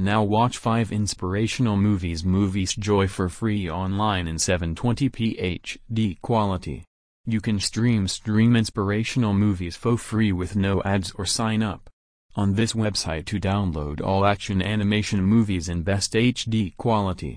Now watch 5 inspirational movies Moviesjoy for free online in 720p HD quality. You can stream stream inspirational movies for free with no ads or sign up. On this website to download all action animation movies in best HD quality.